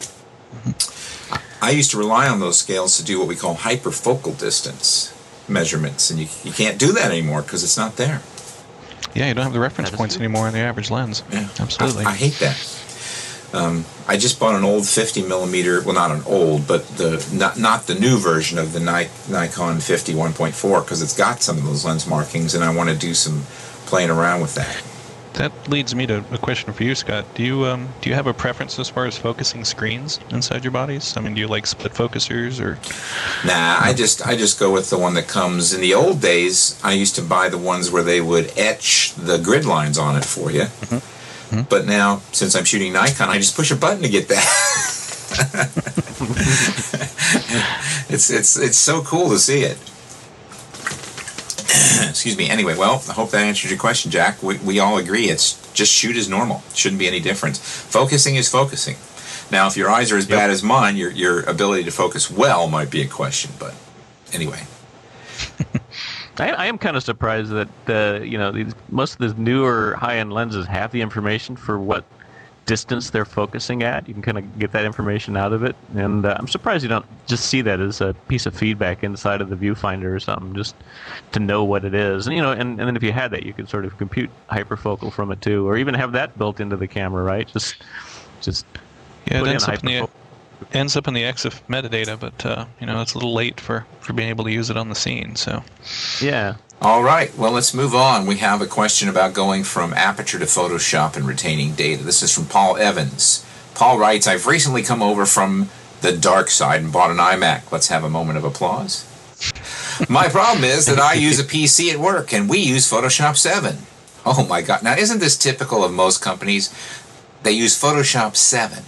I used to rely on those scales to do what we call hyperfocal distance measurements, and you, you can't do that anymore because it's not there. Yeah, you don't have the reference points true. anymore on the average lens. Yeah, Absolutely. I, I hate that. Um, I just bought an old 50 millimeter. Well, not an old, but the not not the new version of the Nikon 50 1.4 because it's got some of those lens markings, and I want to do some playing around with that. That leads me to a question for you, Scott. Do you um, do you have a preference as far as focusing screens inside your bodies? I mean, do you like split focusers or? Nah, I just I just go with the one that comes. In the old days, I used to buy the ones where they would etch the grid lines on it for you. But now, since I'm shooting Nikon, I just push a button to get that. it's it's it's so cool to see it. Excuse me. Anyway, well, I hope that answers your question, Jack. We, we all agree it's just shoot as normal. Shouldn't be any difference. Focusing is focusing. Now, if your eyes are as bad as mine, your your ability to focus well might be a question. But anyway, I, I am kind of surprised that uh, you know these, most of the newer high-end lenses have the information for what distance they're focusing at. You can kind of get that information out of it, and uh, I'm surprised you don't just see that as a piece of feedback inside of the viewfinder or something, just to know what it is. And you know, and, and then if you had that, you could sort of compute hyperfocal from it too, or even have that built into the camera, right? Just, just Yeah, it ends up in the ends up in the EXIF metadata, but uh, you know it's a little late for for being able to use it on the scene. So Yeah. All right, well, let's move on. We have a question about going from Aperture to Photoshop and retaining data. This is from Paul Evans. Paul writes I've recently come over from the dark side and bought an iMac. Let's have a moment of applause. My problem is that I use a PC at work and we use Photoshop 7. Oh my God. Now, isn't this typical of most companies? They use Photoshop 7.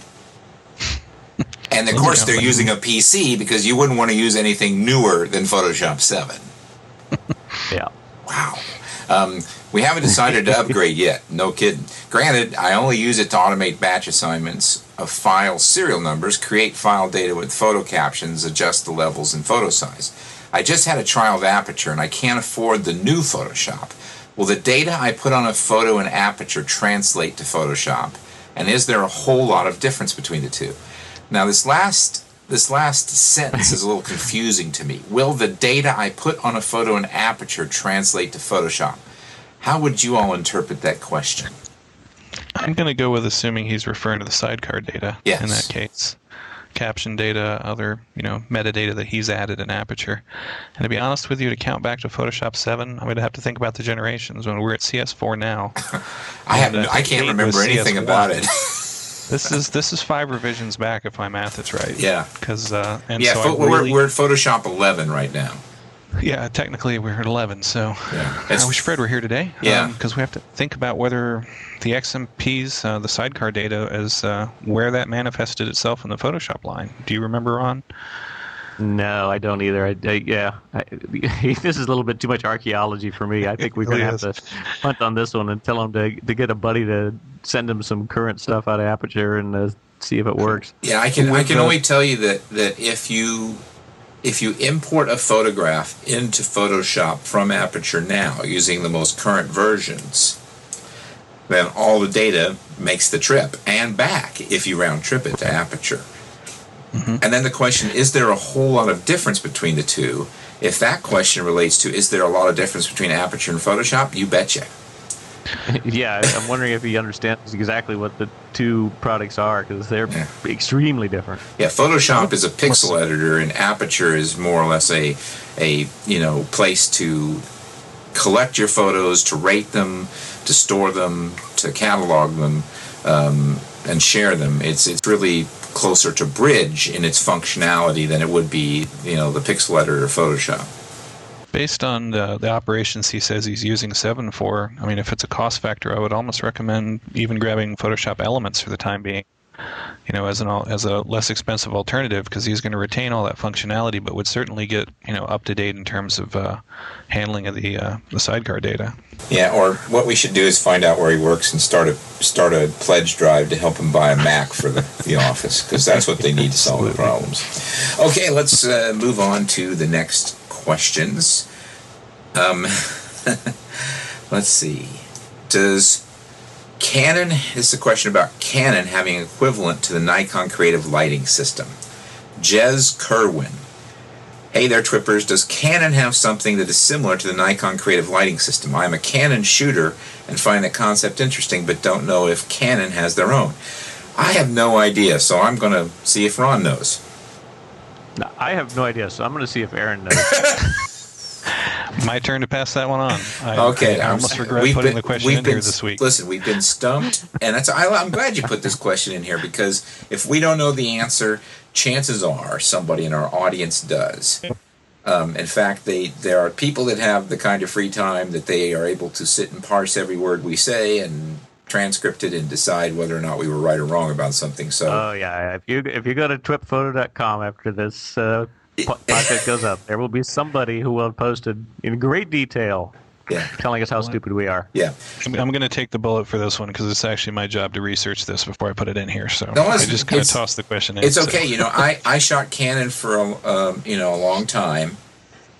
And of oh course, they're using a PC because you wouldn't want to use anything newer than Photoshop 7. Yeah. Wow. Um, we haven't decided to upgrade yet. No kidding. Granted, I only use it to automate batch assignments of file serial numbers, create file data with photo captions, adjust the levels and photo size. I just had a trial of Aperture and I can't afford the new Photoshop. Will the data I put on a photo in Aperture translate to Photoshop? And is there a whole lot of difference between the two? Now, this last this last sentence is a little confusing to me. Will the data I put on a photo in Aperture translate to Photoshop? How would you all interpret that question? I'm going to go with assuming he's referring to the sidecar data Yes. in that case. Caption data, other you know metadata that he's added in Aperture. And to be honest with you, to count back to Photoshop 7, I'm going to have to think about the generations. When we're at CS4 now, I have no, uh, I can't remember anything CS1. about it. This is this is five revisions back if my math is right. Yeah. Because uh, and yeah, so fo- I we're, we're at Photoshop 11 right now. yeah, technically we're at 11. So Yeah. I wish Fred were here today. Yeah. Because we have to think about whether the XMPs, uh, the sidecar data, is uh, where that manifested itself in the Photoshop line. Do you remember, Ron? No, I don't either. I, I, yeah, I, this is a little bit too much archaeology for me. I think we're really going to have to hunt on this one and tell him to to get a buddy to send him some current stuff out of Aperture and uh, see if it works. Yeah, I can I can only tell you that that if you if you import a photograph into Photoshop from Aperture now using the most current versions, then all the data makes the trip and back if you round trip it to Aperture. And then the question is there a whole lot of difference between the two? If that question relates to is there a lot of difference between Aperture and Photoshop, you betcha. yeah, I'm wondering if he understands exactly what the two products are because they're Yeah. extremely different. Yeah, Photoshop is a pixel editor, and Aperture is more or less a a you know place to collect your photos, to rate them, to store them, to catalog them, um, and share them. It's it's really closer to Bridge in its functionality than it would be you know the pixel editor or Photoshop. Based on the, the operations he says he's using 7 for, I mean, if it's a cost factor, I would almost recommend even grabbing Photoshop Elements for the time being. You know, as an as a less expensive alternative, because he's going to retain all that functionality, but would certainly get you know up to date in terms of uh, handling of the uh, the sidecar data. Yeah, or what we should do is find out where he works and start a start a pledge drive to help him buy a Mac for the, the office because that's what they need to solve the problems. Okay, let's uh, move on to the next questions. Um, let's see. Does Canon? This is a question about Canon having equivalent to the Nikon Creative Lighting System. Jez Kerwin. Hey there, Trippers. Does Canon have something that is similar to the Nikon Creative Lighting System? I'm a Canon shooter and find the concept interesting, but don't know if Canon has their own. I have no idea, so I'm going to see if Ron knows. No, I have no idea, so I'm going to see if Aaron knows. My turn to pass that one on. I, Okay, I, I'm almost regret we've putting been- the question we've in here been- this week. Listen, we've been stumped, and that's I, I'm glad you put this question in here because if we don't know the answer, chances are somebody in our audience does. Um, in fact, they there are people that have the kind of free time that they are able to sit and parse every word we say and transcript it and decide whether or not we were right or wrong about something. So Oh yeah, if you if you go to twipphoto.com after this uh, po- podcast goes up, there will be somebody who will have posted in great detail yeah, telling us how stupid we are. yeah. I'm, I'm going to take the bullet for this one because it's actually my job to research this before I put it in here. So No, I just kind of it's- tossed the question in. It's so- okay. You know, I, I shot Canon for a, um, you know a long time,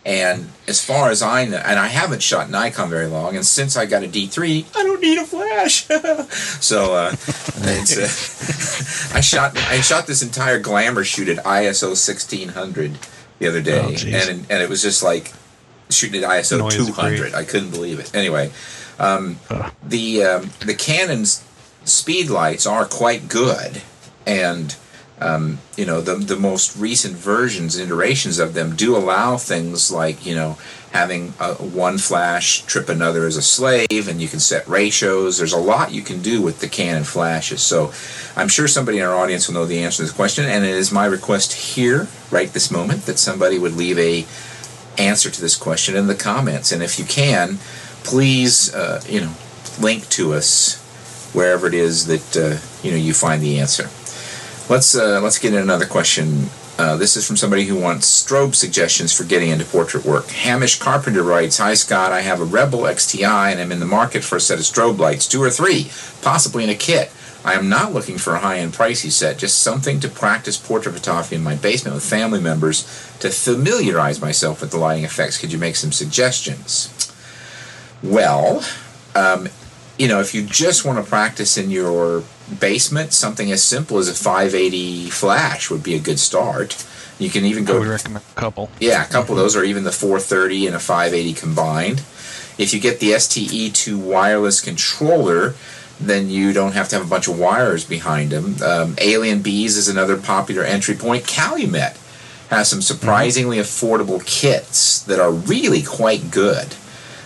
and as far as I know, and I haven't shot Nikon very long. And since I got a D3, I don't need a flash. so uh, uh, I shot I shot this entire glamour shoot at ISO 1600 the other day, Oh, and and it was just like shooting at ISO Noise 200. I couldn't believe it. Anyway, um, the um, the Canon's speed lights are quite good, and um, you know the the most recent versions and iterations of them do allow things like you know having uh one flash trip another as a slave, and you can set ratios. There's a lot you can do with the Canon flashes. So I'm sure somebody in our audience will know the answer to this question, and it is my request here, right this moment, that somebody would leave a answer to this question in the comments, and if you can, please uh, you know link to us wherever it is that uh, you know you find the answer. Let's uh, let's get in another question. Uh, this is from somebody who wants strobe suggestions for getting into portrait work. Hamish Carpenter writes, "Hi Scott, I have a Rebel XTI and I'm in the market for a set of strobe lights, two or three, possibly in a kit. I am not looking for a high-end pricey set, just something to practice portrait photography in my basement with family members to familiarize myself with the lighting effects. Could you make some suggestions?" Well, um, you know, if you just want to practice in your basement, something as simple as a 580 flash would be a good start. You can even go. I would recommend a couple. yeah, a couple of those, or even the 430 and a 580 combined. If you get the STE2 wireless controller, then you don't have to have a bunch of wires behind them. Um, AlienBees is another popular entry point. Calumet has some surprisingly affordable kits that are really quite good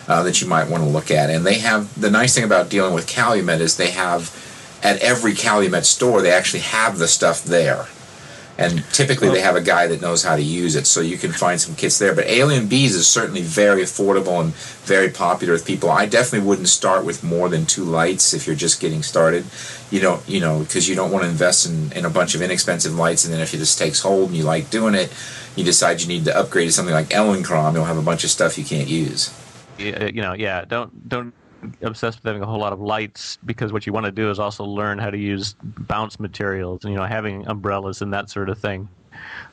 uh, that you might want to look at. And they have the nice thing about dealing with Calumet is they have at every Calumet store, they actually have the stuff there. And typically they oh. have a guy that knows how to use it, so you can find some kits there. But AlienBees is certainly very affordable and very popular with people. I definitely wouldn't start with more than two lights if you're just getting started. You don't, you know, because you don't want to invest in, in a bunch of inexpensive lights, and then if it just takes hold and you like doing it, you decide you need to upgrade to something like Elinchrom, you'll have a bunch of stuff you can't use. Yeah, you know, yeah. Don't don't obsessed with having a whole lot of lights because what you want to do is also learn how to use bounce materials and you know having umbrellas and that sort of thing.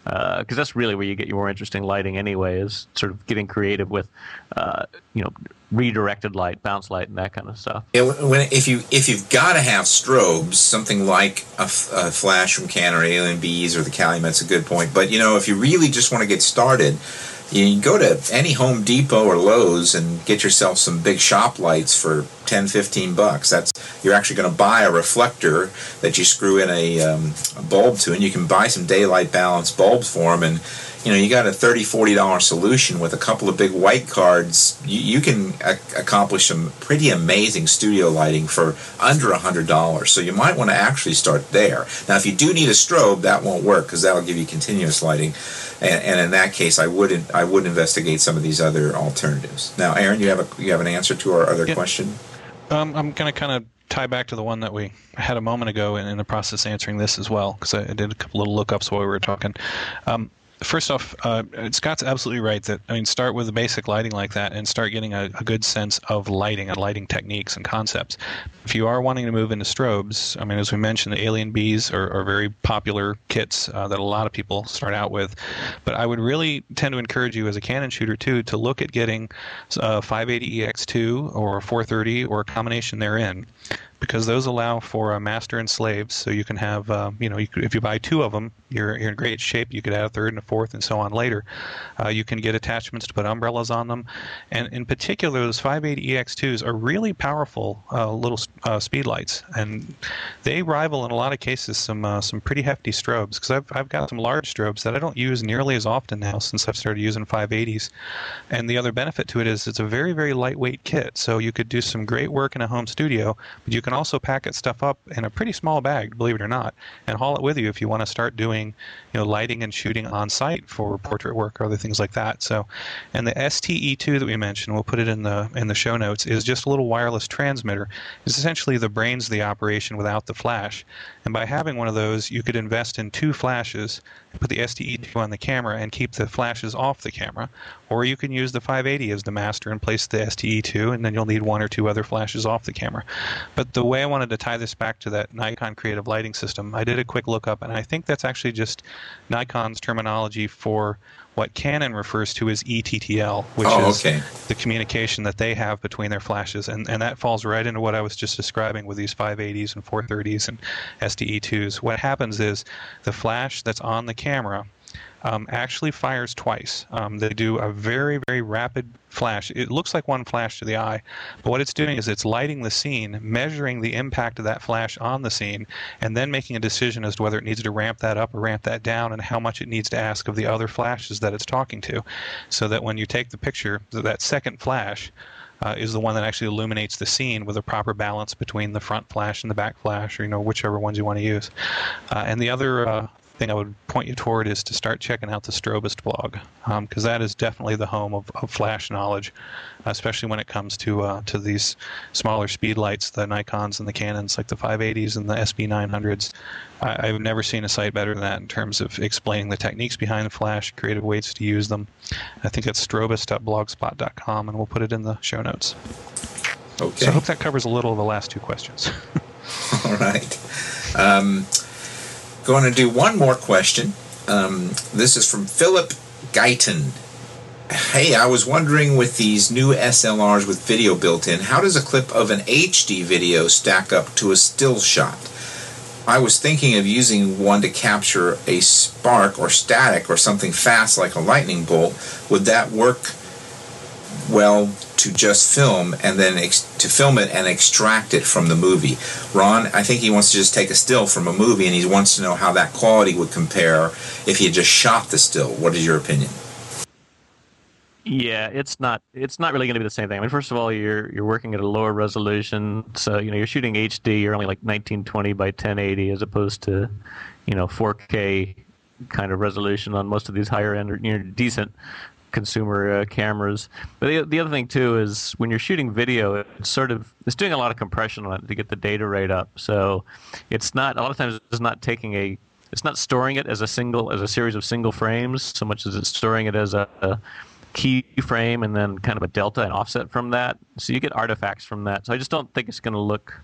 Because uh, that's really where you get your more interesting lighting anyway is sort of getting creative with uh, you know redirected light bounce light and that kind of stuff. Yeah, when, if you if you've got to have strobes something like a, a flash from Canon or AlienBees or the Calumet's a good point. But you know if you really just want to get started you can go to any Home Depot or Lowe's and get yourself some big shop lights for 10, 15 bucks. That's you're actually going to buy a reflector that you screw in a, um, a bulb to, and you can buy some daylight balance bulbs for them and you know, you got a 30 40 dollar solution with a couple of big white cards, you, you can accomplish some pretty amazing studio lighting for under a hundred dollars. So you might want to actually start there. Now, if you do need a strobe, that won't work because that'll give you continuous lighting. And, and, in that case, I would I would investigate some of these other alternatives. Now, Aaron, you have a you have an answer to our other question? Um, I'm going to kind of tie back to the one that we had a moment ago in, in the process answering this as well because I, I, did a couple little lookups while we were talking. Um, first off, uh, Scott's absolutely right that I mean, start with a basic lighting like that and start getting a, a, good sense of lighting and lighting techniques and concepts. If you are wanting to move into strobes, I mean, as we mentioned, the AlienBees are, are very popular kits uh, that a lot of people start out with. But I would really tend to encourage you as a Canon shooter too to look at getting a 580EX2 or a 430 or a combination therein because those allow for a master and slaves. So you can have, uh, you know, you could, if you buy two of them, you're, you're in great shape. You could add a third and a fourth and so on later. Uh, you can get attachments to put umbrellas on them. And in particular, those 580EX2s are really powerful uh, little uh, speed lights. And they rival, in a lot of cases, some uh, some pretty hefty strobes. Because I've, I've got some large strobes that I don't use nearly as often now since I've started using 580s. And the other benefit to it is it's a very, very lightweight kit. So you could do some great work in a home studio, but you can also pack it stuff up in a pretty small bag, believe it or not, and haul it with you if you want to start doing, you know, lighting and shooting on site for portrait work or other things like that. So, and the STE2 that we mentioned, we'll put it in the in the show notes, is just a little wireless transmitter. It's essentially the brains of the operation without the flash. And by having one of those, you could invest in two flashes, put the STE2 on the camera, and keep the flashes off the camera. Or you can use the 580 as the master and place the STE2, and then you'll need one or two other flashes off the camera. But the way I wanted to tie this back to that Nikon creative lighting system, I did a quick lookup, and I think that's actually just Nikon's terminology for what Canon refers to as ETTL, which oh, is okay. the communication that they have between their flashes. And, and that falls right into what I was just describing with these 580s and 430s and STE2s. What happens is the flash that's on the camera um, actually fires twice. Um, they do a very, very rapid flash. It looks like one flash to the eye, but what it's doing is it's lighting the scene, measuring the impact of that flash on the scene, and then making a decision as to whether it needs to ramp that up or ramp that down and how much it needs to ask of the other flashes that it's talking to. So that when you take the picture, that second flash, uh, is the one that actually illuminates the scene with a proper balance between the front flash and the back flash, or you know whichever ones you want to use. Uh, and the other uh, thing I would point you toward is to start checking out the Strobist blog, because um, that is definitely the home of, of flash knowledge, especially when it comes to uh, to these smaller speed lights, the Nikon's and the Canons, like the 580s and the SB900s. I, have never seen a site better than that in terms of explaining the techniques behind the flash, creative ways to use them. I think it's strobist.blogspot.com, and we'll put it in the show notes. Okay. So I hope that covers a little of the last two questions. All right. Um, going to do one more question. Um, this is from Philip Guyton. Hey, I was wondering with these new SLRs with video built in, how does a clip of an HD video stack up to a still shot? I was thinking of using one to capture a spark or static or something fast like a lightning bolt. Would that work well to just film and then ex- to film it and extract it from the movie. Ron, I think he wants to just take a still from a movie and he wants to know how that quality would compare if he had just shot the still. What is your opinion? Yeah, it's not. It's not really going to be the same thing. I mean, first of all, you're you're working at a lower resolution, so you know you're shooting HD. You're only like 1920 by 1080, as opposed to, you know, 4K kind of resolution on most of these higher end or you know, decent consumer uh, cameras. But the, the other thing too is when you're shooting video, it's sort of it's doing a lot of compression on it to get the data rate up. So it's not a lot of times it's not taking a it's not storing it as a single as a series of single frames so much as it's storing it as a, a keyframe and then kind of a delta and offset from that. So you get artifacts from that. So I just don't think it's going to look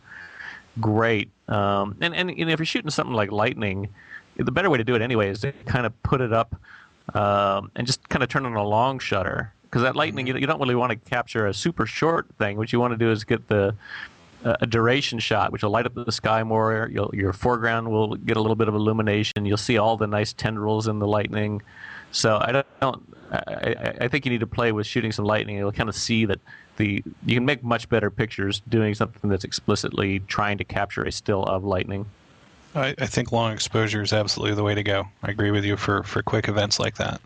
great. Um, and, and, and if you're shooting something like lightning, the better way to do it anyway is to kind of put it up um, and just kind of turn on a long shutter because that lightning you, you don't really want to capture a super short thing. What you want to do is get the uh, a duration shot, which will light up the sky more. You'll, your foreground will get a little bit of illumination. You'll see all the nice tendrils in the lightning. So I don't. I, I think you need to play with shooting some lightning. You'll kind of see that the you can make much better pictures doing something that's explicitly trying to capture a still of lightning. I, I think long exposure is absolutely the way to go. I agree with you for, for quick events like that.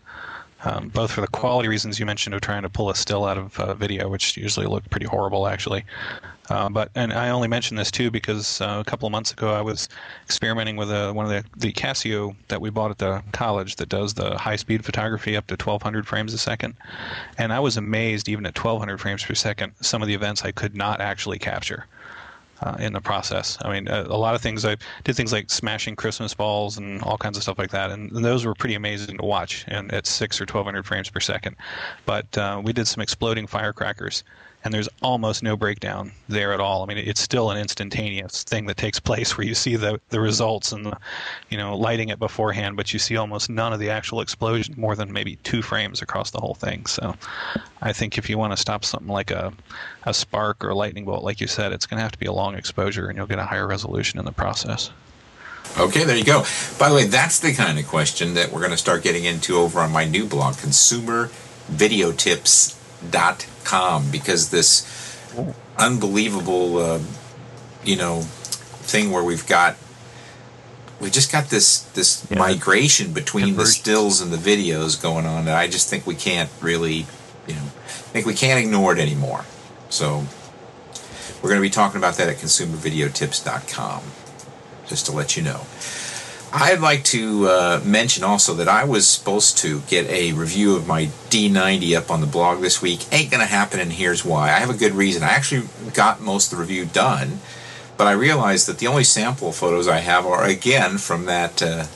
Um, both for the quality reasons you mentioned of trying to pull a still out of uh, video, which usually look pretty horrible actually. Uh, but and I only mention this too because uh, a couple of months ago I was experimenting with a, uh, one of the, the Casio that we bought at the college that does the high speed photography up to 1200 frames a second, and I was amazed even at 1200 frames per second some of the events I could not actually capture uh, in the process. I mean, a, a, lot of things I did things like smashing Christmas balls and all kinds of stuff like that, and, and those were pretty amazing to watch, and at six or twelve hundred frames per second. But uh, we did some exploding firecrackers and there's almost no breakdown there at all. I mean, it's still an instantaneous thing that takes place where you see the, the results and you know, lighting it beforehand, but you see almost none of the actual explosion, more than maybe two frames across the whole thing. So, I think if you want to stop something like a, a spark or a lightning bolt, like you said, it's going to have to be a long exposure, and you'll get a higher resolution in the process. Okay, there you go. By the way, that's the kind of question that we're going to start getting into over on my new blog, consumervideotips.com com because this unbelievable, uh, you know, thing where we've got we just got this this yeah. migration between the stills and the videos going on that I just think we can't really, you know, I think we can't ignore it anymore. So we're going to be talking about that at consumervideotips.com, just to let you know. I'd like to uh, mention also that I was supposed to get a review of my D90 up on the blog this week. Ain't going to happen, and here's why. I have a good reason. I actually got most of the review done, but I realized that the only sample photos I have are, again, from that. Uh,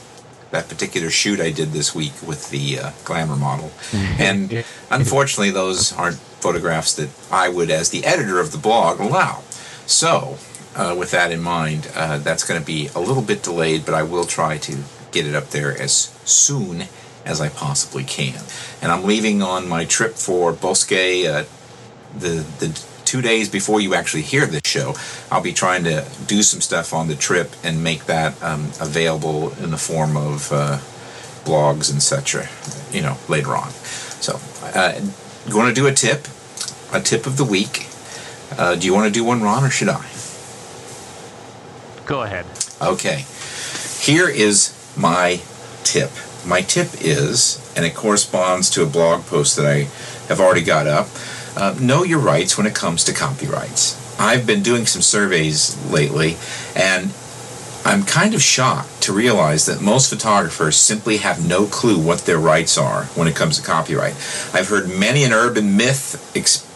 that particular shoot I did this week with the uh, glamour model. and unfortunately, those aren't photographs that I would, as the editor of the blog, allow. So, uh, with that in mind, uh, that's going to be a little bit delayed, but I will try to get it up there as soon as I possibly can. And I'm leaving on my trip for Bosque uh, the the two days before you actually hear this show. I'll be trying to do some stuff on the trip and make that um, available in the form of uh, blogs and such. Uh, you know, later on. So, uh, want to do a tip? A tip of the week. Uh, do you want to do one, Ron, or should I? Go ahead. Okay. Here is my tip. My tip is, and it corresponds to a blog post that I have already got up uh, know your rights when it comes to copyrights. I've been doing some surveys lately, and I'm kind of shocked to realize that most photographers simply have no clue what their rights are when it comes to copyright. I've heard many an urban myth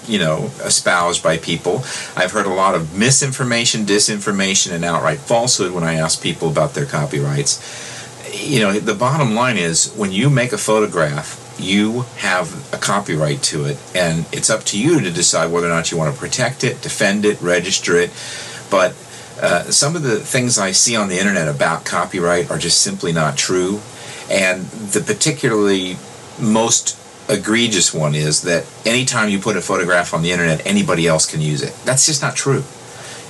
you know, espoused by people. I've heard a lot of misinformation, disinformation, and outright falsehood when I ask people about their copyrights. You know, the bottom line is when you make a photograph, you have a copyright to it, and it's up to you to decide whether or not you want to protect it, defend it, register it. But uh, some of the things I see on the internet about copyright are just simply not true. And the particularly most egregious one is that anytime you put a photograph on the internet, anybody else can use it. That's just not true.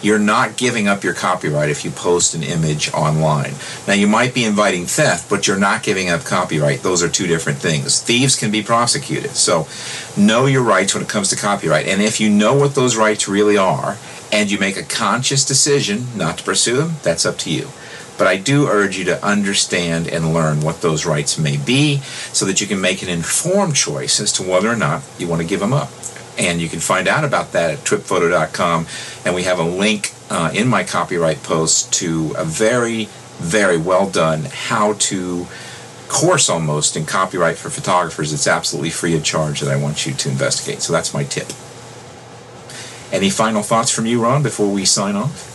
You're not giving up your copyright if you post an image online. Now, you might be inviting theft, but you're not giving up copyright. Those are two different things. Thieves can be prosecuted. So, know your rights when it comes to copyright. And if you know what those rights really are, and you make a conscious decision not to pursue them, that's up to you. But I do urge you to understand and learn what those rights may be so that you can make an informed choice as to whether or not you want to give them up. And you can find out about that at twipphoto.com. And we have a link uh, in my copyright post to a very, very well done how to course almost in copyright for photographers. It's absolutely free of charge that I want you to investigate. So that's my tip. Any final thoughts from you, Ron, before we sign off?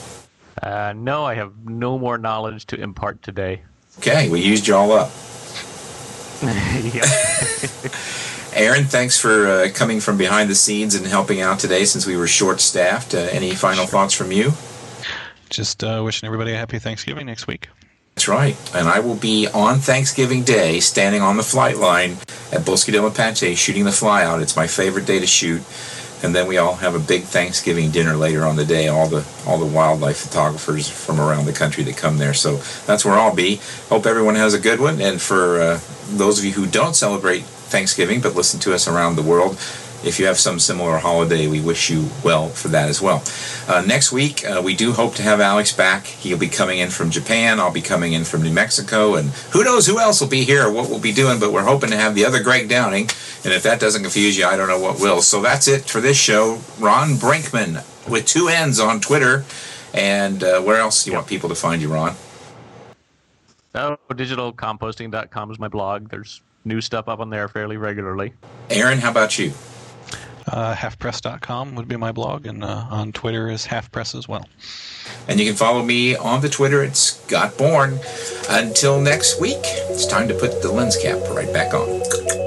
Uh, no, I have no more knowledge to impart today. Okay, we used you all up. Aaron, thanks for uh, coming from behind the scenes and helping out today since we were short staffed. Uh, any final thoughts from you? Just uh, wishing everybody a happy Thanksgiving next week. That's right. And I will be on Thanksgiving Day standing on the flight line at Bosque del Apache shooting the fly out. It's my favorite day to shoot. And then we all have a big Thanksgiving dinner later on the day. All the all the wildlife photographers from around the country that come there. So that's where I'll be. Hope everyone has a good one. And for uh, those of you who don't celebrate Thanksgiving but listen to us around the world, if you have some similar holiday, we wish you well for that as well. Uh, next week, uh, we do hope to have Alex back. He'll be coming in from Japan. I'll be coming in from New Mexico. And who knows who else will be here or what we'll be doing, but we're hoping to have the other Greg Downing. And if that doesn't confuse you, I don't know what will. So that's it for this show. Ron Brinkmann with two N's on Twitter. And uh, where else do you want people to find you, Ron? Oh, digitalcompositing.com is my blog. There's new stuff up on there fairly regularly. Aaron, how about you? Uh, halfpress.com would be my blog, and uh, on Twitter is halfpress as well. And you can follow me on the Twitter at Scott Bourne. Until next week, it's time to put the lens cap right back on.